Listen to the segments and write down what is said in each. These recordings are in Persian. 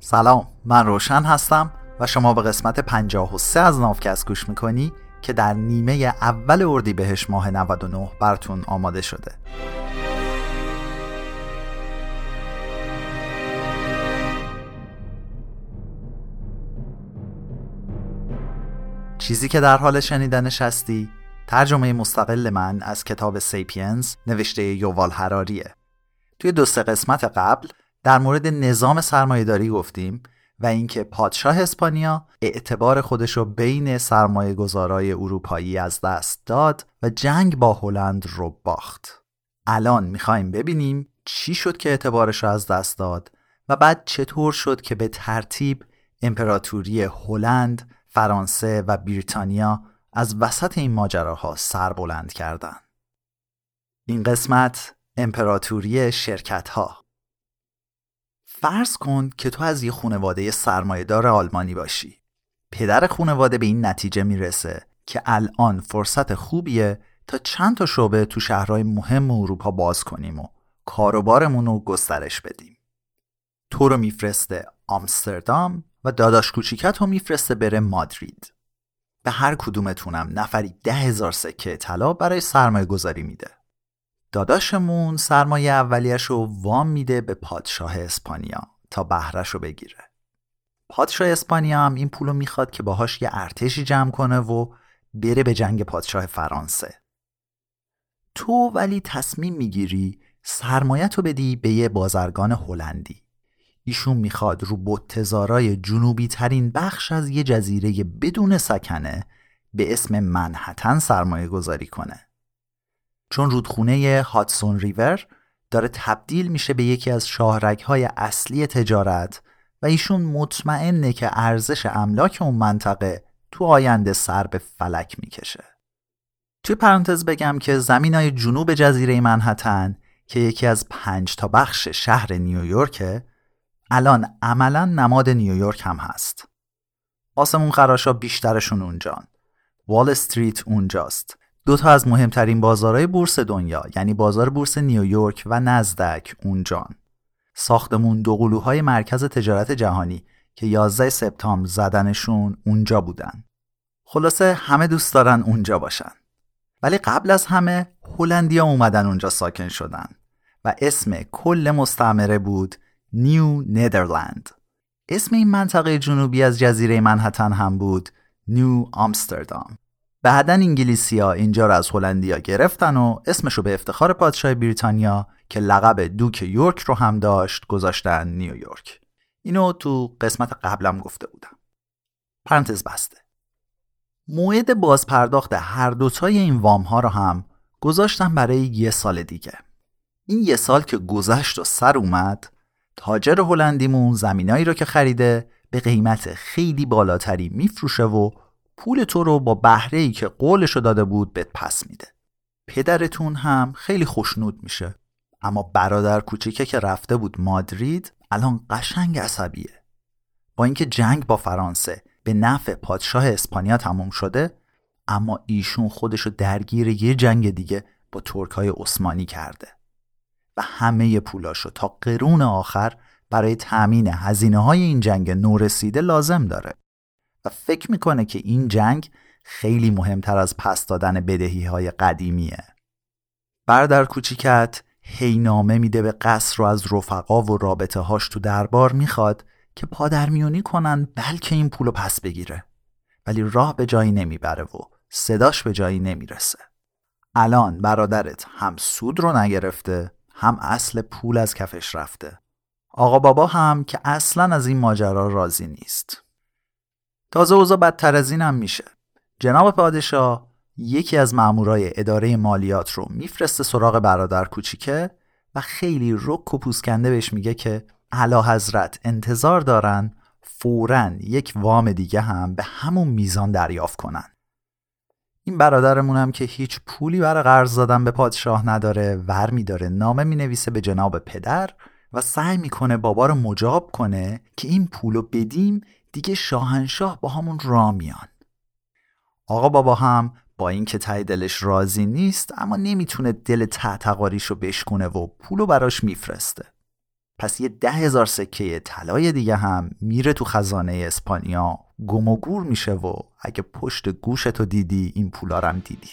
سلام من روشن هستم و شما به قسمت 53 از نافکست گوش می‌کنی که در نیمه اول اردیبهشت ماه 99 براتون آماده شده. چیزی که در حال شنیدنش هستی ترجمه مستقل من از کتاب سیپینز نوشته یووال هراریه توی دو سه قسمت قبل در مورد نظام سرمایهداری گفتیم و اینکه پادشاه اسپانیا اعتبار خودش رو بین سرمایه گذارای اروپایی از دست داد و جنگ با هلند رو باخت. الان می‌خوایم ببینیم چی شد که اعتبارش رو از دست داد و بعد چطور شد که به ترتیب امپراتوری هلند، فرانسه و بریتانیا از وسط این ماجراها سر بلند کردند. این قسمت امپراتوری شرکت ها فرض کن که تو از یه خانواده سرمایهدار آلمانی باشی. پدر خانواده به این نتیجه می‌رسه که الان فرصت خوبیه تا چند تا شعبه تو شهرهای مهم اروپا باز کنیم و کاروبارمون رو گسترش بدیم. تو رو میفرسته آمستردام و داداش کوچیکت رو میفرسته بره مادرید. به هر کدومتونم نفری ده هزار سکه طلا برای سرمایه گذاری میده. داداشمون سرمایه اولیش رو وام میده به پادشاه اسپانیا تا بهرش رو بگیره. پادشاه اسپانیا هم این پولو می‌خواد که باهاش یه ارتشی جمع کنه و بره به جنگ پادشاه فرانسه. تو ولی تصمیم می‌گیری سرمایت رو بدی به یه بازرگان هلندی. ایشون می‌خواد رو بتزارای جنوبی ترین بخش از یه جزیره بدون سکنه به اسم منحتن سرمایه گذاری کنه. چون رودخونه هاتسون ریور داره تبدیل میشه به یکی از های اصلی تجارت و ایشون مطمئنه که ارزش املاک اون منطقه تو آینده سر به فلک می‌کشه. توی پرانتز بگم که زمین های جنوب جزیره منحتن که یکی از پنج تا بخش شهر نیویورکه الان عملا نماد نیویورک هم هست. آسمون خراشا بیشترشون اونجان. وال استریت اونجاست. دو تا از مهمترین بازارهای بورس دنیا یعنی بازار بورس نیویورک و نزدک اونجان. ساختمون دو قلوهای مرکز تجارت جهانی که 11 سپتامبر زدنشون اونجا بودن. خلاصه همه دوست دارن اونجا باشن. ولی قبل از همه هلندیا اومدن اونجا ساکن شدن و اسم کل مستعمره بود نیو نیدرلند. اسم این منطقه جنوبی از جزیره منحتن هم بود نیو آمستردام. بعدا انگلیسی ها اینجا رو از هلندیا گرفتن و اسمشو به افتخار پادشاه بریتانیا که لقب دوک یورک رو هم داشت گذاشتن نیویورک اینو تو قسمت قبلم گفته بودم. پرانتز بسته. موعد بازپرداخت هر دوتای این وام ها رو هم گذاشتن برای یه سال دیگه. این یه سال که گذشت و سر اومد تاجر هلندیمون زمینایی رو که خریده به قیمت خیلی بالاتری میفروشه و پول تو رو با بهره ای که قولش رو داده بود بهت پس میده. پدرتون هم خیلی خوشنود میشه. اما برادر کوچیکه که رفته بود مادرید الان قشنگ عصبیه. با اینکه جنگ با فرانسه به نفع پادشاه اسپانیا تموم شده اما ایشون خودشو درگیر یه جنگ دیگه با ترک های عثمانی کرده. و همه پولاشو تا قرون آخر برای تأمین هزینه های این جنگ نورسیده لازم داره. و فکر می‌کنه که این جنگ خیلی مهمتر از پس دادن بدهی های قدیمیه. برادر کوچیکت هینامه میده به قصر و از رفقا و رابطه هاش تو دربار می‌خواد که پادرمیونی کنن بلکه این پولو پس بگیره. ولی راه به جایی نمی‌بره و صداش به جایی نمی‌رسه. الان برادرت هم سود رو نگرفته هم اصل پول از کفش رفته. آقا بابا هم که اصلا از این ماجرا راضی نیست. تازه اوضاع بدتر از این میشه. جناب پادشاه یکی از مامورای اداره مالیات رو میفرسته سراغ برادر کوچیکه و خیلی رک و پوسکنده بهش میگه که علا حضرت انتظار دارن فورا یک وام دیگه هم به همون میزان دریافت کنن. این برادرمون هم که هیچ پولی برای قرض دادن به پادشاه نداره ور میداره نامه می‌نویسه به جناب پدر و سعی می‌کنه بابا رو مجاب کنه که این پولو بدیم دیگه شاهنشاه با همون را میان. آقا بابا هم با اینکه ته دلش راضی نیست اما نمی‌تونه دل تعتقاریش رو بشکونه و پولو براش میفرسته. پس یه ده هزار سکه طلای دیگه هم میره تو خزانه اسپانیا گم و گور میشه و اگه پشت گوشتو دیدی این پولارم دیدی.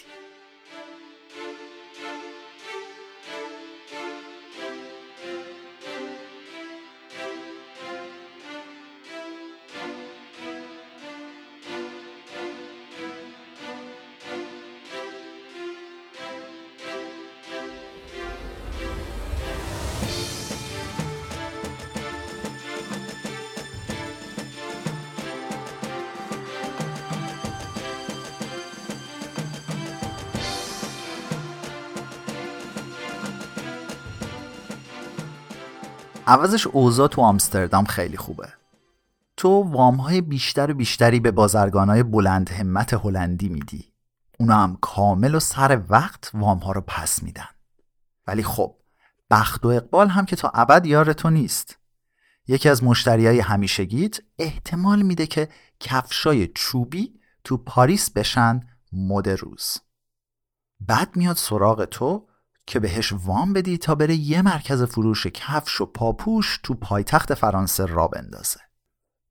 عوضش اوضاع تو آمستردام خیلی خوبه. تو وام های بیشتر و بیشتری به بازرگان های بلند همت هلندی میدی. اونا هم کامل و سر وقت وام ها رو پس میدن. ولی خب بخت و اقبال هم که تا ابد یار تو نیست. یکی از مشتری های همیشگیت احتمال میده که کفشای چوبی تو پاریس بشن مد روز. بعد میاد سراغ تو که بهش وام بدی تا بره یه مرکز فروش کفش و پاپوش تو پایتخت فرانسه را بندازه.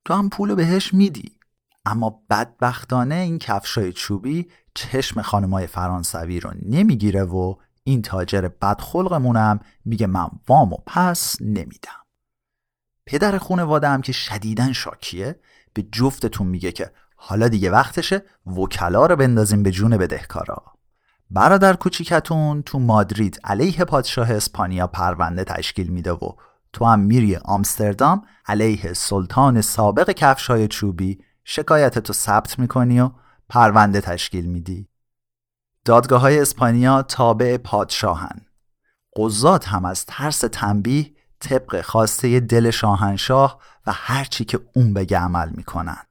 تو هم پول بهش میدی. اما بدبختانه این کفشای چوبی چشم خانمای فرانسوی رو نمی‌گیره و این تاجر بدخلقمونم میگه من وام و پس نمیدم. پدر خونواده هم که شدیدن شاکیه به جفتتون میگه که حالا دیگه وقتشه وکلا رو بندازیم به جون بدهکارا. برادر کوچیکتون تو مادرید علیه پادشاه اسپانیا پرونده تشکیل میده و تو هم میری آمستردام علیه سلطان سابق کفشای چوبی شکایت تو ثبت می‌کنی و پرونده تشکیل میدی. دادگاه های اسپانیا تابع پادشاهن. قضات هم از ترس تنبیه طبق خواسته دل شاهنشاه و هرچی که اون بگه عمل می‌کنن.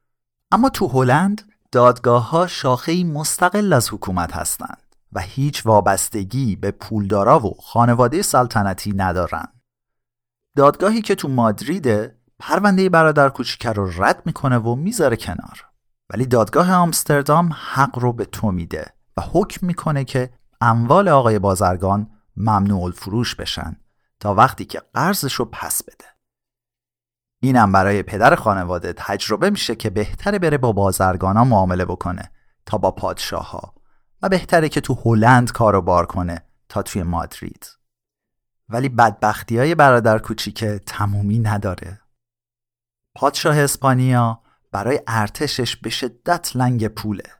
اما تو هلند دادگاه ها شاخه مستقل از حکومت هستند و هیچ وابستگی به پولدارا و خانواده سلطنتی ندارن. دادگاهی که تو مادریده پرونده برادر کوچیکه رو رد می‌کنه و می‌ذاره کنار. ولی دادگاه آمستردام حق رو به تو میده و حکم می‌کنه که اموال آقای بازرگان ممنوع الفروش بشن تا وقتی که قرضش رو پس بده. اینم برای پدر خانواده تجربه میشه که بهتره بره با بازرگانا معامله بکنه تا با پادشاه ها و بهتره که تو هلند کارو بار کنه تا توی مادرید. ولی بدبختی های برادر کوچیکه تمومی نداره. پادشاه اسپانیا برای ارتشش به شدت لنگ پوله.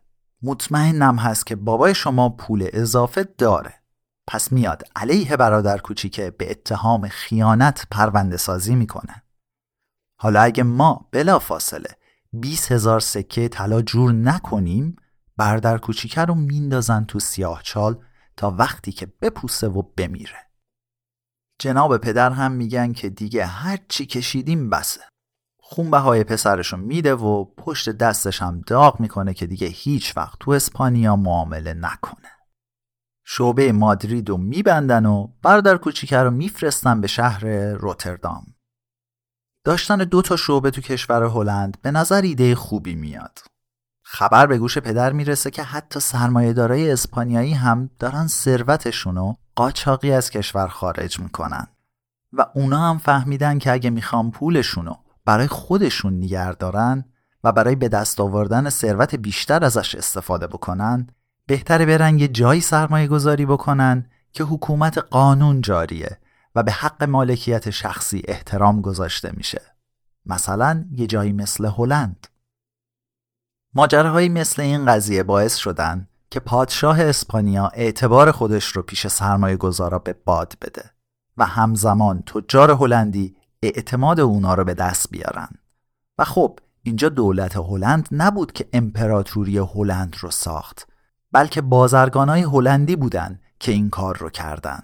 مطمئنم هست که بابای شما پول اضافه داره. پس میاد علیه برادر کوچیکه به اتهام خیانت پرونده سازی می‌کنه. حالا اگه ما بلا فاصله 20 هزار سکه طلا جور نکنیم بردر کوچیکه رو میندازن تو سیاه چال تا وقتی که بپوسه و بمیره. جناب پدر هم میگن که دیگه هر چی کشیدیم بسه. خونبه های پسرش رو میده و پشت دستش هم داغ می‌کنه که دیگه هیچ وقت تو اسپانیا معامله نکنه. شعبه مادرید رو میبندن و بردر کوچیکه رو میفرستن به شهر روتردام. داشتن دو تا شعبه تو کشور هلند به نظر ایده خوبی میاد. خبر به گوش پدر می‌رسه که حتی سرمایهدارای اسپانیایی هم دارن ثروتشون رو قاچاقی از کشور خارج می‌کنن. و اونا هم فهمیدن که اگه می‌خوان پولشون رو برای خودشون نگر دارن و برای به دست آوردن ثروت بیشتر ازش استفاده بکنن بهتره برن یه جایی سرمایه گذاری بکنن که حکومت قانون جاریه و به حق مالکیت شخصی احترام گذاشته میشه. مثلا یه جایی مثل هلند. ماجراهایی مثل این قضیه باعث شدن که پادشاه اسپانیا اعتبار خودش رو پیش سرمایه گذارا به باد بده و همزمان تجار هلندی اعتماد اونا رو به دست بیارن. و خب اینجا دولت هلند نبود که امپراتوری هلند رو ساخت بلکه بازرگانای هلندی بودن که این کار رو کردن.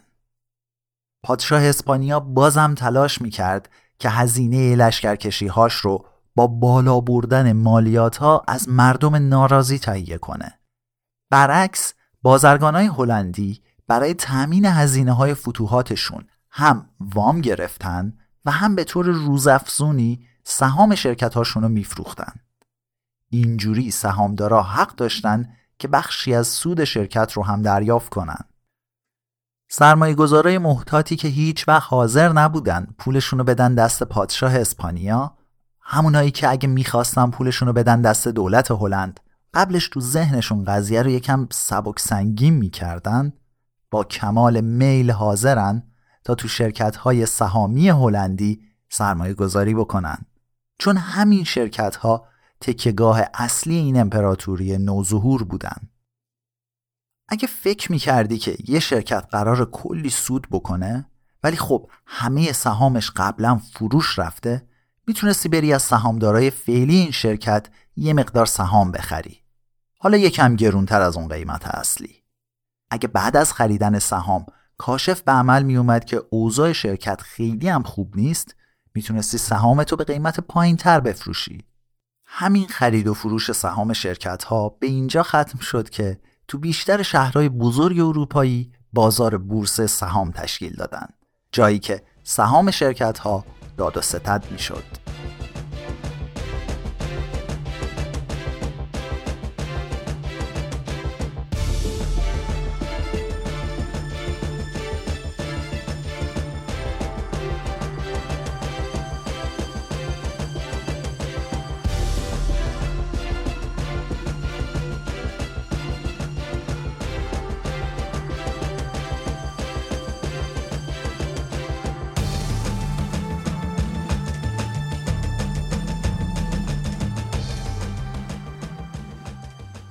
پادشاه اسپانیا بازم تلاش می‌کرد که هزینه لشکرکشی هاش رو با بالا بردن مالیات ها از مردم ناراضی تهیه کنه. برعکس بازرگان های هلندی برای تأمین هزینه های فتوحاتشون هم وام گرفتن و هم به طور روزافزونی سهام شرکت هاشون رو میفروختن. اینجوری سهامدارا حق داشتن که بخشی از سود شرکت رو هم دریافت کنن. سرمایه گذارای محتاطی که هیچ وقت حاضر نبودن پولشونو بدن دست پادشاه اسپانیا همونایی که اگه می‌خواستن پولشونو بدن دست دولت هلند قبلش تو ذهنشون قضیه رو یکم سبک سنگین می‌کردن با کمال میل حاضرن تا تو شرکت های سهامی هلندی سرمایه گذاری بکنن. چون همین شرکت ها تکیگاه اصلی این امپراتوری نوظهور بودن. اگه فکر می‌کردی که یه شرکت قرار کلی سود بکنه ولی خب همه سهامش قبلا فروش رفته می‌تونستی بری از سهامدارای فعلی این شرکت یه مقدار سهام بخری. حالا یکم گرونتر از اون قیمت اصلی. اگه بعد از خریدن سهام کاشف به عمل میومد که اوضاع شرکت خیلی هم خوب نیست می‌تونستی سهامتو به قیمت پایین تر بفروشی. همین خرید و فروش سهام شرکت ها به اینجا ختم شد که تو بیشتر شهرهای بزرگ اروپایی بازار بورس سهام تشکیل دادن. جایی که سهام شرکت ها داد و ستد می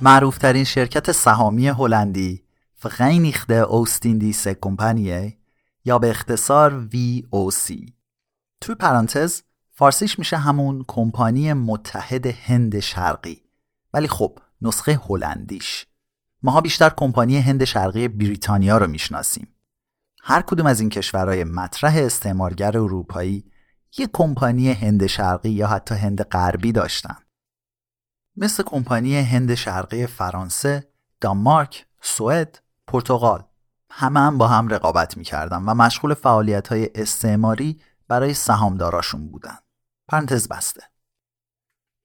معروفترین شرکت سهامی هلندی فغینیخته اوستیندیس کمپانیه یا به اختصار VOC توی پرانتز فارسیش میشه همون کمپانی متحد هند شرقی. ولی خب نسخه هلندیش. ماها بیشتر کمپانی هند شرقی بریتانیا رو می‌شناسیم. هر کدوم از این کشورهای مطرح استعمارگر اروپایی یک کمپانی هند شرقی یا حتی هند غربی داشتن. مثل کمپانی هند شرقی فرانسه، دانمارک، سوئد، پرتغال همه هم با هم رقابت می‌کردن و مشغول فعالیت های استعماری برای سهامداراشون بودن. پرانتز بسته.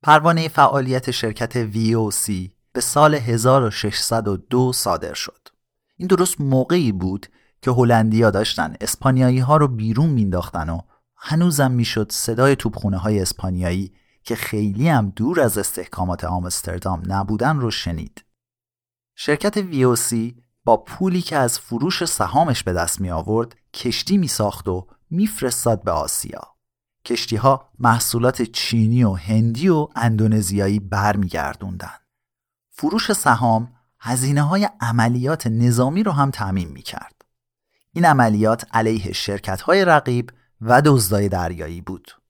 پروانه فعالیت شرکت VOC به سال 1602 صادر شد. این درست موقعی بود که هلندیا داشتن اسپانیایی ها رو بیرون مینداختن و هنوزم می‌شد صدای توپخونه های اسپانیایی که خیلی هم دور از استحکامات آمستردام نبودن رو شنید. شرکت VOC با پولی که از فروش سهامش به دست می آورد کشتی می ساخت و میفرستاد به آسیا. کشتی ها محصولات چینی و هندی و اندونزیایی برمیگردوندن. فروش سهام هزینه های عملیات نظامی رو هم تعمین می کرد. این عملیات علیه شرکت های رقیب و دزدای دریایی بود.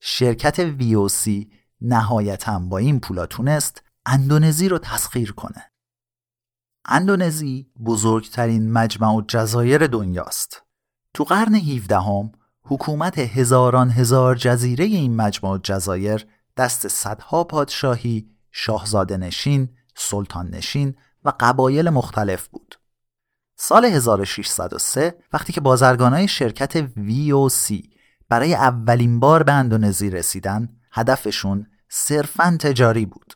شرکت ویوسی نهایتا با این پولا تونست اندونزی رو تسخیر کنه. اندونزی بزرگترین مجمع جزایر دنیاست. تو قرن 17 هم حکومت هزاران هزار جزیره این مجمع جزایر دست صدها پادشاهی، شاهزاده نشین، سلطان نشین و قبایل مختلف بود. سال 1603 وقتی که بازرگانای شرکت VOC برای اولین بار به اندونزی رسیدن هدفشون صرفا تجاری بود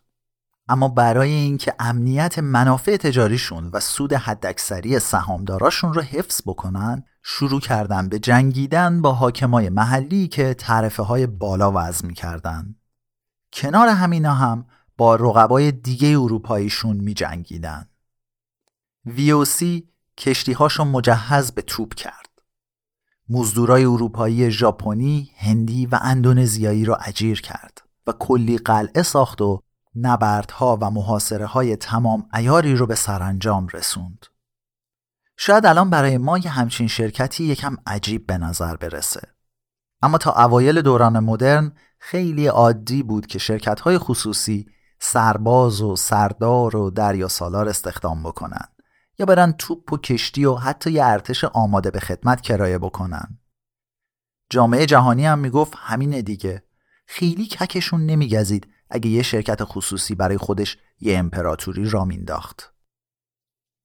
اما برای اینکه امنیت منافع تجاریشون و سود حداکثری سهامداراشون رو حفظ بکنن شروع کردن به جنگیدن با حاکمای محلی که تعرفه های بالا وضع می‌کردن کنار همینا هم با رقبای دیگه اروپاییشون می جنگیدن. VOC کشتیهاشون مجهز به توپ کرد. مزدورای اروپایی ژاپنی، هندی و اندونزیایی را اجیر کرد و کلی قلعه ساخت و نبردها و محاصره های تمام ایاری رو به سرانجام رسوند. شاید الان برای ما یه همچین شرکتی یکم عجیب به نظر برسه. اما تا اوایل دوران مدرن خیلی عادی بود که شرکت های خصوصی سرباز و سردار و دریا سالار استخدام بکنن یا برن توپ و کشتی و حتی یه ارتش آماده به خدمت کرایه بکنن. جامعه جهانی هم می‌گفت همینه دیگه. خیلی ککشون نمیگزید اگه یه شرکت خصوصی برای خودش یه امپراتوری را مینداخت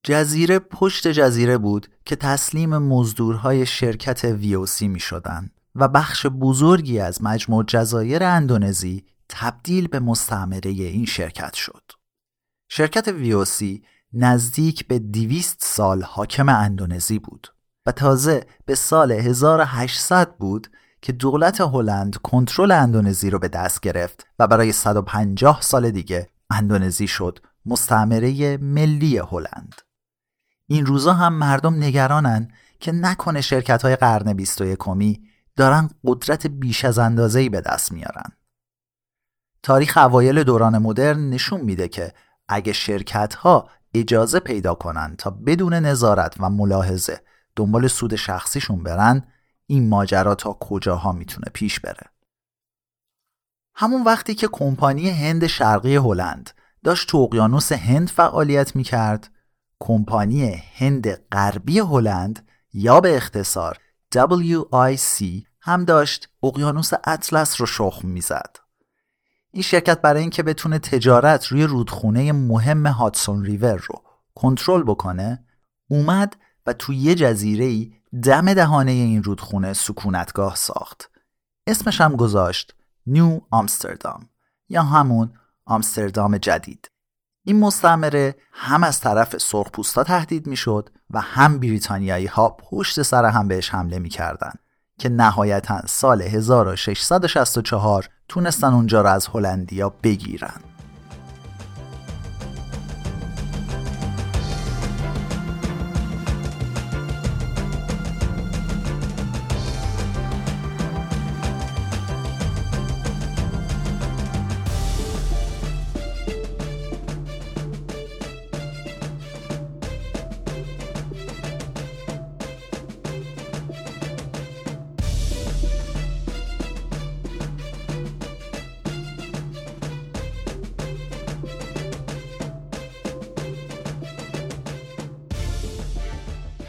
جزیره پشت جزیره بود که تسلیم مزدورهای شرکت ویوسی می شدن و بخش بزرگی از مجموع جزایر اندونزی تبدیل به مستعمره این شرکت شد. شرکت ویوسی نزدیک به دیویست سال حاکم اندونزی بود و تازه به سال 1800 بود که دولت هلند کنترل اندونزی رو به دست گرفت و برای 150 سال دیگه اندونزی شد مستعمره ملی هلند. این روزا هم مردم نگرانن که نکنه شرکت های قرن 21 دارن قدرت بیش از اندازه‌ای به دست میارن. تاریخ اوایل دوران مدرن نشون میده که اگه شرکت ها اجازه پیدا کنن تا بدون نظارت و ملاحظه دنبال سود شخصیشون برن این ماجرا تا کجاها می‌تونه پیش بره؟ همون وقتی که کمپانی هند شرقی هلند داشت تو اقیانوس هند فعالیت می‌کرد کمپانی هند غربی هلند یا به اختصار WIC هم داشت اقیانوس اطلس رو شخم می‌زد. این شرکت برای اینکه بتونه تجارت روی رودخونه مهم هاتسون ریور رو کنترل بکنه اومد و تو یه جزیره ای دم دهانه این رودخونه سکونتگاه ساخت. اسمش هم گذاشت نیو آمستردام یا همون آمستردام جدید. این مستعمره هم از طرف سرخپوستا تهدید می‌شد و هم بریتانیایی ها پشت سر هم بهش حمله می‌کردند که نهایتا سال 1664 تونستن اونجا رو از هلندیا بگیرن.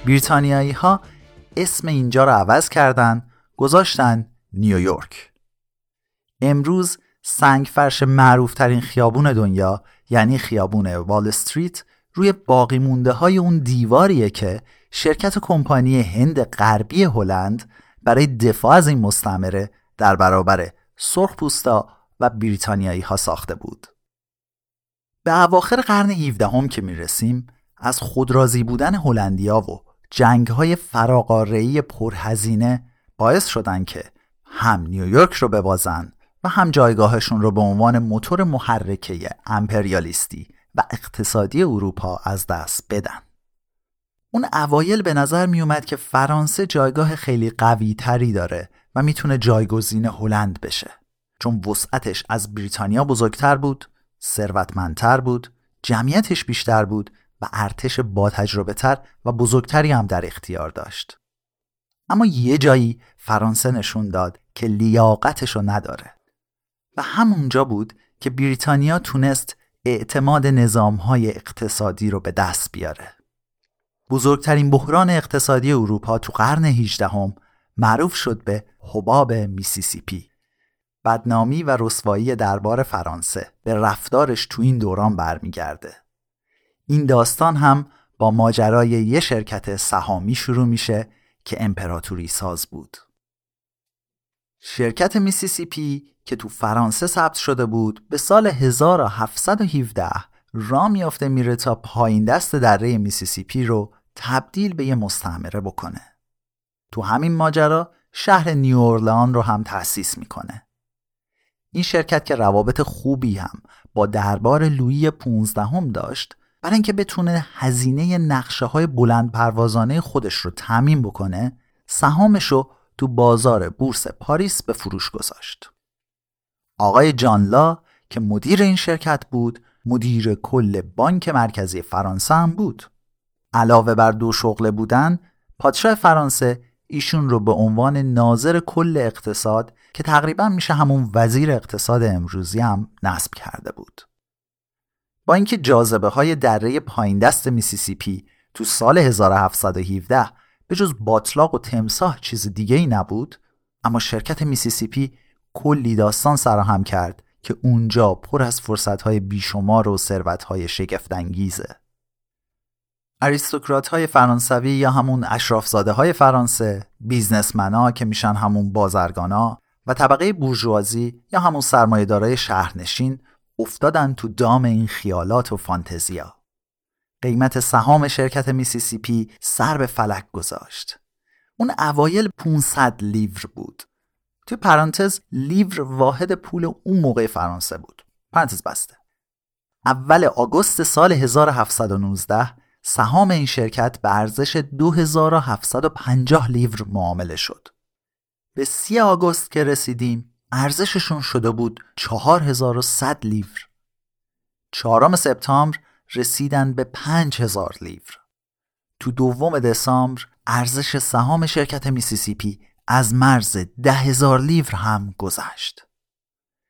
بریتانیایی ها اسم اینجا رو عوض کردن گذاشتن نیویورک امروز سنگ فرش معروف ترین خیابون دنیا یعنی خیابون وال استریت روی باقی مونده های اون دیواریه که شرکت کمپانی هند غربی هلند برای دفاع از این مستعمره در برابر سرخپوستا و بریتانیایی ها ساخته بود. به اواخر قرن 17 هم که می‌رسیم از خودرازی بودن هلندیا و جنگ های فراقارهی پرهزینه باعث شدن که هم نیویورک رو ببازن و هم جایگاهشون رو به عنوان موتور محرکه امپریالیستی و اقتصادی اروپا از دست بدن. اون اوایل به نظر می اومد که فرانسه جایگاه خیلی قوی تری داره و می‌تونه جایگزین هلند بشه چون وسعتش از بریتانیا بزرگتر بود، ثروتمندتر بود، جمعیتش بیشتر بود و ارتش با تجربه تر و بزرگتری هم در اختیار داشت. اما یه جایی فرانسه نشون داد که لیاقتش رو نداره و همونجا بود که بریتانیا تونست اعتماد نظامهای اقتصادی رو به دست بیاره. بزرگترین بحران اقتصادی اروپا تو قرن 18 هم معروف شد به حباب میسیسیپی. بدنامی و رسوایی دربار فرانسه به رفتارش تو این دوران برمیگرده. این داستان هم با ماجرای یه شرکت سهامی شروع میشه که امپراتوری ساز بود. شرکت میسیسیپی که تو فرانسه ثبت شده بود به سال 1717 راه میافته میره تا پایین دست دره میسیسیپی رو تبدیل به یه مستعمره بکنه. تو همین ماجرا شهر نیورلان رو هم تأسیس می‌کنه. این شرکت که روابط خوبی هم با دربار لویی 15 هم داشت برای اینکه بتونه هزینه نقشه های بلند پروازانه خودش رو تامین بکنه سهامش رو تو بازار بورس پاریس به فروش گذاشت. آقای جانلا که مدیر این شرکت بود مدیر کل بانک مرکزی فرانسه هم بود. علاوه بر دو شغله بودن پادشاه فرانسه ایشون رو به عنوان ناظر کل اقتصاد که تقریبا میشه همون وزیر اقتصاد امروزی هم نصب کرده بود. با اینکه جاذبه های دره پایین دست میسیسیپی تو سال 1717 به جز باتلاق و تمساح چیز دیگه ای نبود اما شرکت میسیسیپی کلی داستان سر هم کرد که اونجا پر از فرصتهای بیشمار و ثروتهای شگفتانگیزه. aristocrat های فرانسوی یا همون اشرافزاده های فرانسه businessman ا که میشن همون بازرگانا و طبقه بورژوازی یا همون سرمایه‌دارای شهرنشین افتادن تو دام این خیالات و فانتزیا. قیمت سهام شرکت میسیسیپی سر به فلک گذاشت. اون اوایل 500 لیور بود. توی پرانتز لیور واحد پول اون موقع فرانسه بود. پرانتز بسته. اول آگوست سال 1719 سهام این شرکت به ارزش 2750 لیور معامله شد. به 3 آگوست که رسیدیم ارزششون شده بود 4100 لیور. چهارم سپتامبر رسیدن به 5000 لیور. تو دوم دسامبر ارزش سهام شرکت میسیسیپی از مرز ده هزار لیور هم گذشت.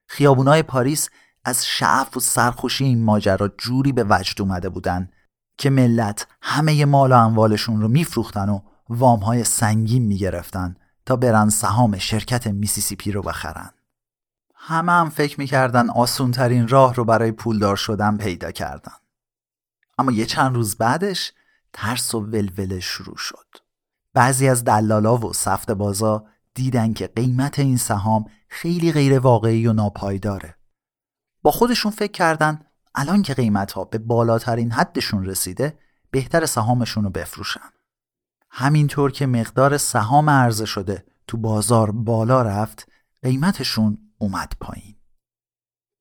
خیابونای پاریس از شعف و سرخوشی این ماجرا جوری به وجد اومده بودن که ملت همه مال و اموالشون رو میفروختن و وامهای سنگین می‌گرفتن. تا برن سهام شرکت میسیسیپی رو بخرن. همه هم فکر می‌کردن آسون ترین راه رو برای پولدار شدن پیدا کردن. اما یه چند روز بعدش ترس و ولوله شروع شد. بعضی از دلالا و سفت بازا دیدن که قیمت این سهام خیلی غیر واقعی و ناپایداره. با خودشون فکر کردن الان که قیمت ها به بالاترین حدشون رسیده بهتر سهامشون رو بفروشن. همینطور که مقدار سهام عرضه شده تو بازار بالا رفت قیمتشون اومد پایین.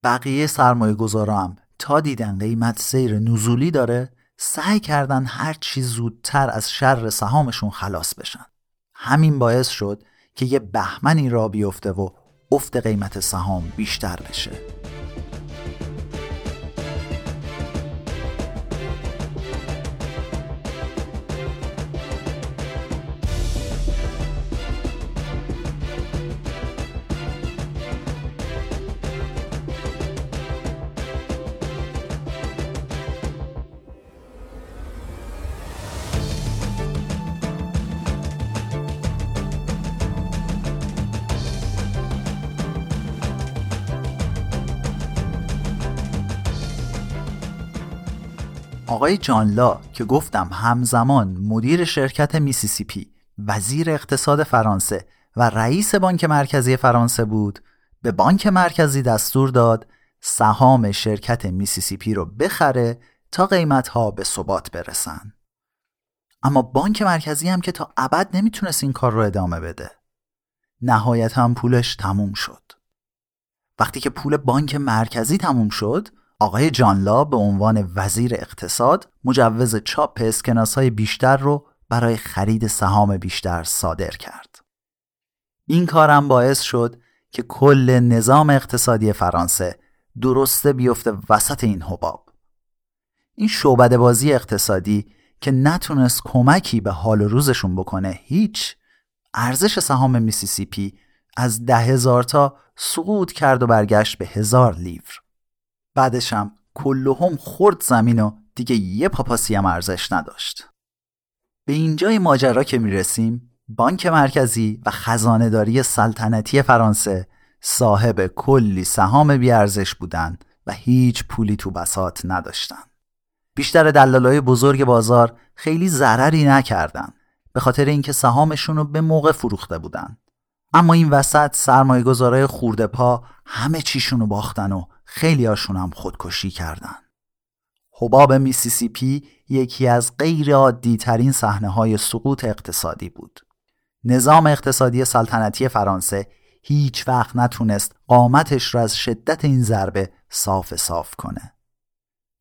بقیه سرمایه هم تا دیدن قیمت سیر نزولی داره سعی کردن هر چی زودتر از شر سهامشون خلاص بشن همین باعث شد که یه بهمنی را بیفته و افت قیمت سهام بیشتر بشه آقای جان لا که گفتم همزمان مدیر شرکت میسیسیپی وزیر اقتصاد فرانسه و رئیس بانک مرکزی فرانسه بود به بانک مرکزی دستور داد سهام شرکت میسیسیپی رو بخره تا قیمتها به ثبات برسن. اما بانک مرکزی هم که تا ابد نمی‌تونست این کار رو ادامه بده. نهایت هم پولش تموم شد. وقتی که پول بانک مرکزی تموم شد آقای جانلا به عنوان وزیر اقتصاد مجوز چاپ اسکناس های بیشتر رو برای خرید سهام بیشتر صادر کرد. این کارم باعث شد که کل نظام اقتصادی فرانسه درسته بیفته وسط این حباب. این شعبده بازی اقتصادی که نتونست کمکی به حال روزشون بکنه هیچ ارزش سهام میسیسیپی از ده هزار تا سقوط کرد و برگشت به هزار لیور. بعدشم کلهم خورد زمین و دیگه یه پاپاسی هم ارزش نداشت. به اینجای ماجرا که می‌رسیم بانک مرکزی و خزانهداری سلطنتی فرانسه صاحب کلی سهام بیارزش بودن و هیچ پولی تو بسات نداشتن. بیشتر دلالای بزرگ بازار خیلی ضرری نکردن به خاطر اینکه سهامشون رو به موقع فروخته بودن. اما این وسط سرمایه گذارای خورده پا همه چیشون رو باختن و خیلی هاشون هم خودکشی کردن. حباب میسیسیپی یکی از غیر عادی ترین صحنه های سقوط اقتصادی بود. نظام اقتصادی سلطنتی فرانسه هیچ وقت نتونست قامتش را از شدت این ضربه صاف صاف کنه.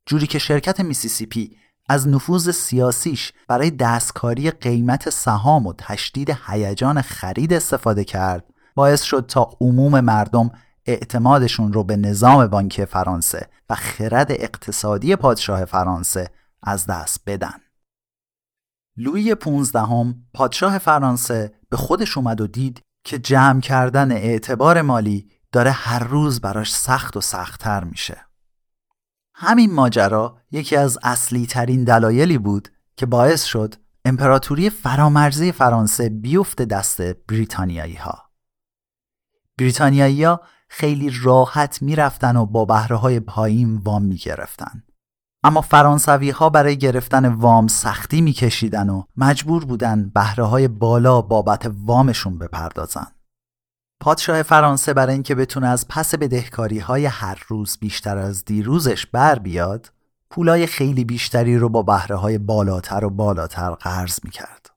جوری که شرکت میسیسیپی از نفوذ سیاسیش برای دستکاری قیمت سهام و تشدید هیجان خرید استفاده کرد باعث شد تا عموم مردم اعتمادشون رو به نظام بانکی فرانسه و خرد اقتصادی پادشاه فرانسه از دست بدن. لویی پونزدهم پادشاه فرانسه به خودش اومد و دید که جمع کردن اعتبار مالی داره هر روز براش سخت و سختتر میشه. همین ماجرا یکی از اصلی ترین دلایلی بود که باعث شد امپراتوری فرامرزی فرانسه بیفته دست بریتانیایی ها. بریتانیایی ها خیلی راحت می‌رفتن و با بهره های پایین وام می‌گرفتن اما فرانسوی ها برای گرفتن وام سختی میکشیدن و مجبور بودن بهره های بالا بابت وامشون بپردازن پادشاه فرانسه برای اینکه بتونه از پس بدهکاری های هر روز بیشتر از دیروزش بر بیاد پولای خیلی بیشتری رو با بهره های بالاتر و بالاتر قرض می کرد.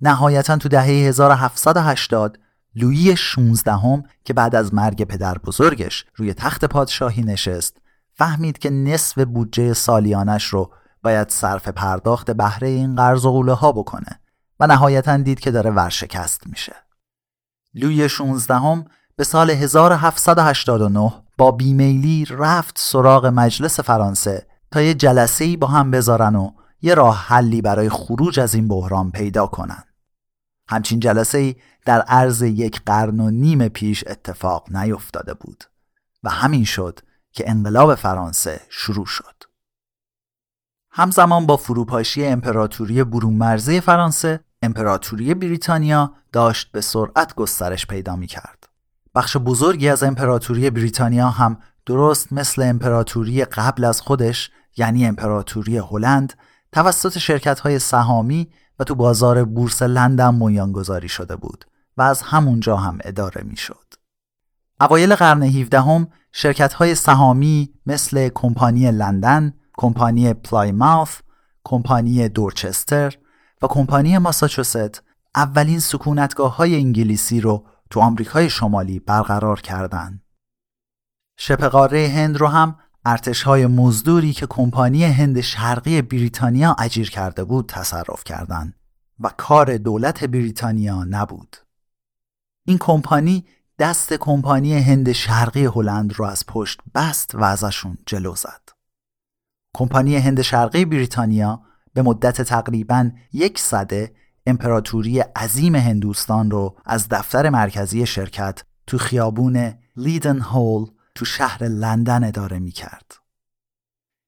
نهایتا تو دهه 1780 لویی 16 هم که بعد از مرگ پدر بزرگش روی تخت پادشاهی نشست فهمید که نصف بودجه سالیانش رو باید صرف پرداخت بهره این قرض و قوله ها بکنه و نهایتا دید که داره ورشکست میشه. لوی 16 هم به سال 1789 با بیمیلی رفت سراغ مجلس فرانسه تا یه جلسه ای با هم بذارن و یه راه حلی برای خروج از این بحران پیدا کنن. همچین جلسه ای در عرض یک قرن و نیم پیش اتفاق نیفتاده بود و همین شد که انقلاب فرانسه شروع شد. همزمان با فروپاشی امپراتوری برونمرزی فرانسه، امپراتوری بریتانیا داشت به سرعت گسترش پیدا می کرد. بخش بزرگی از امپراتوری بریتانیا هم درست مثل امپراتوری قبل از خودش یعنی امپراتوری هلند توسط شرکت های سهامی و تو بازار بورس لندن گذاری شده بود و از همونجا هم اداره می شد. اوایل قرن 17 هم شرکت های سهامی مثل کمپانی لندن، کمپانی پلایماوث، کمپانی دورچستر و کمپانی ماساچوست اولین سکونتگاه های انگلیسی رو تو آمریکای شمالی برقرار کردند. شبه قاره هند رو هم ارتش های مزدوری که کمپانی هند شرقی بریتانیا اجیر کرده بود تصرف کردند و کار دولت بریتانیا نبود. این کمپانی دست کمپانی هند شرقی هلند رو از پشت بست و ازشون جلو زد. کمپانی هند شرقی بریتانیا به مدت تقریبا یک صده امپراتوری عظیم هندوستان رو از دفتر مرکزی شرکت تو خیابون لیدن هول تو شهر لندن اداره می کرد.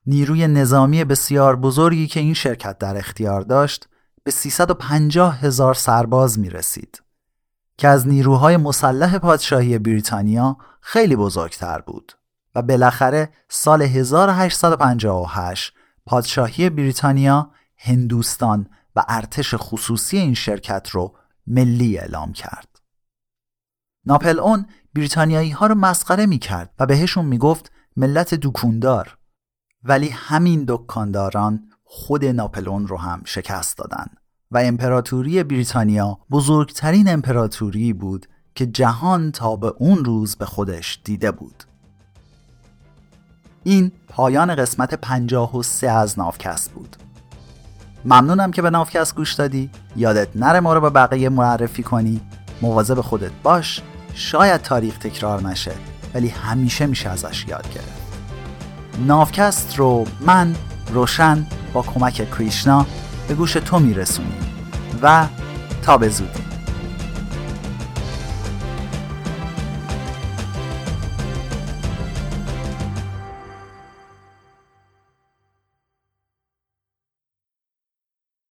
نیروی نظامی بسیار بزرگی که این شرکت در اختیار داشت به 350 هزار سرباز می رسید که از نیروهای مسلح پادشاهی بریتانیا خیلی بزرگتر بود و بالاخره سال 1858 پادشاهی بریتانیا هندوستان و ارتش خصوصی این شرکت رو ملی اعلام کرد. ناپل اون بریتانیایی ها رو مسخره می کرد و بهشون می گفت ملت دکوندار ولی همین دکانداران خود ناپلون رو هم شکست دادن و امپراتوری بریتانیا بزرگترین امپراتوری بود که جهان تا به اون روز به خودش دیده بود. این پایان قسمت 53 از نافکست بود. ممنونم که به نافکست گوش دادی. یادت نره ما رو به بقیه معرفی کنی. مواظب خودت باش. شاید تاریخ تکرار نشه ولی همیشه میشه ازش یاد گرفت. نافکست رو من روشن با کمک کریشنا به گوش تو میرسونیم. و تا به زودی.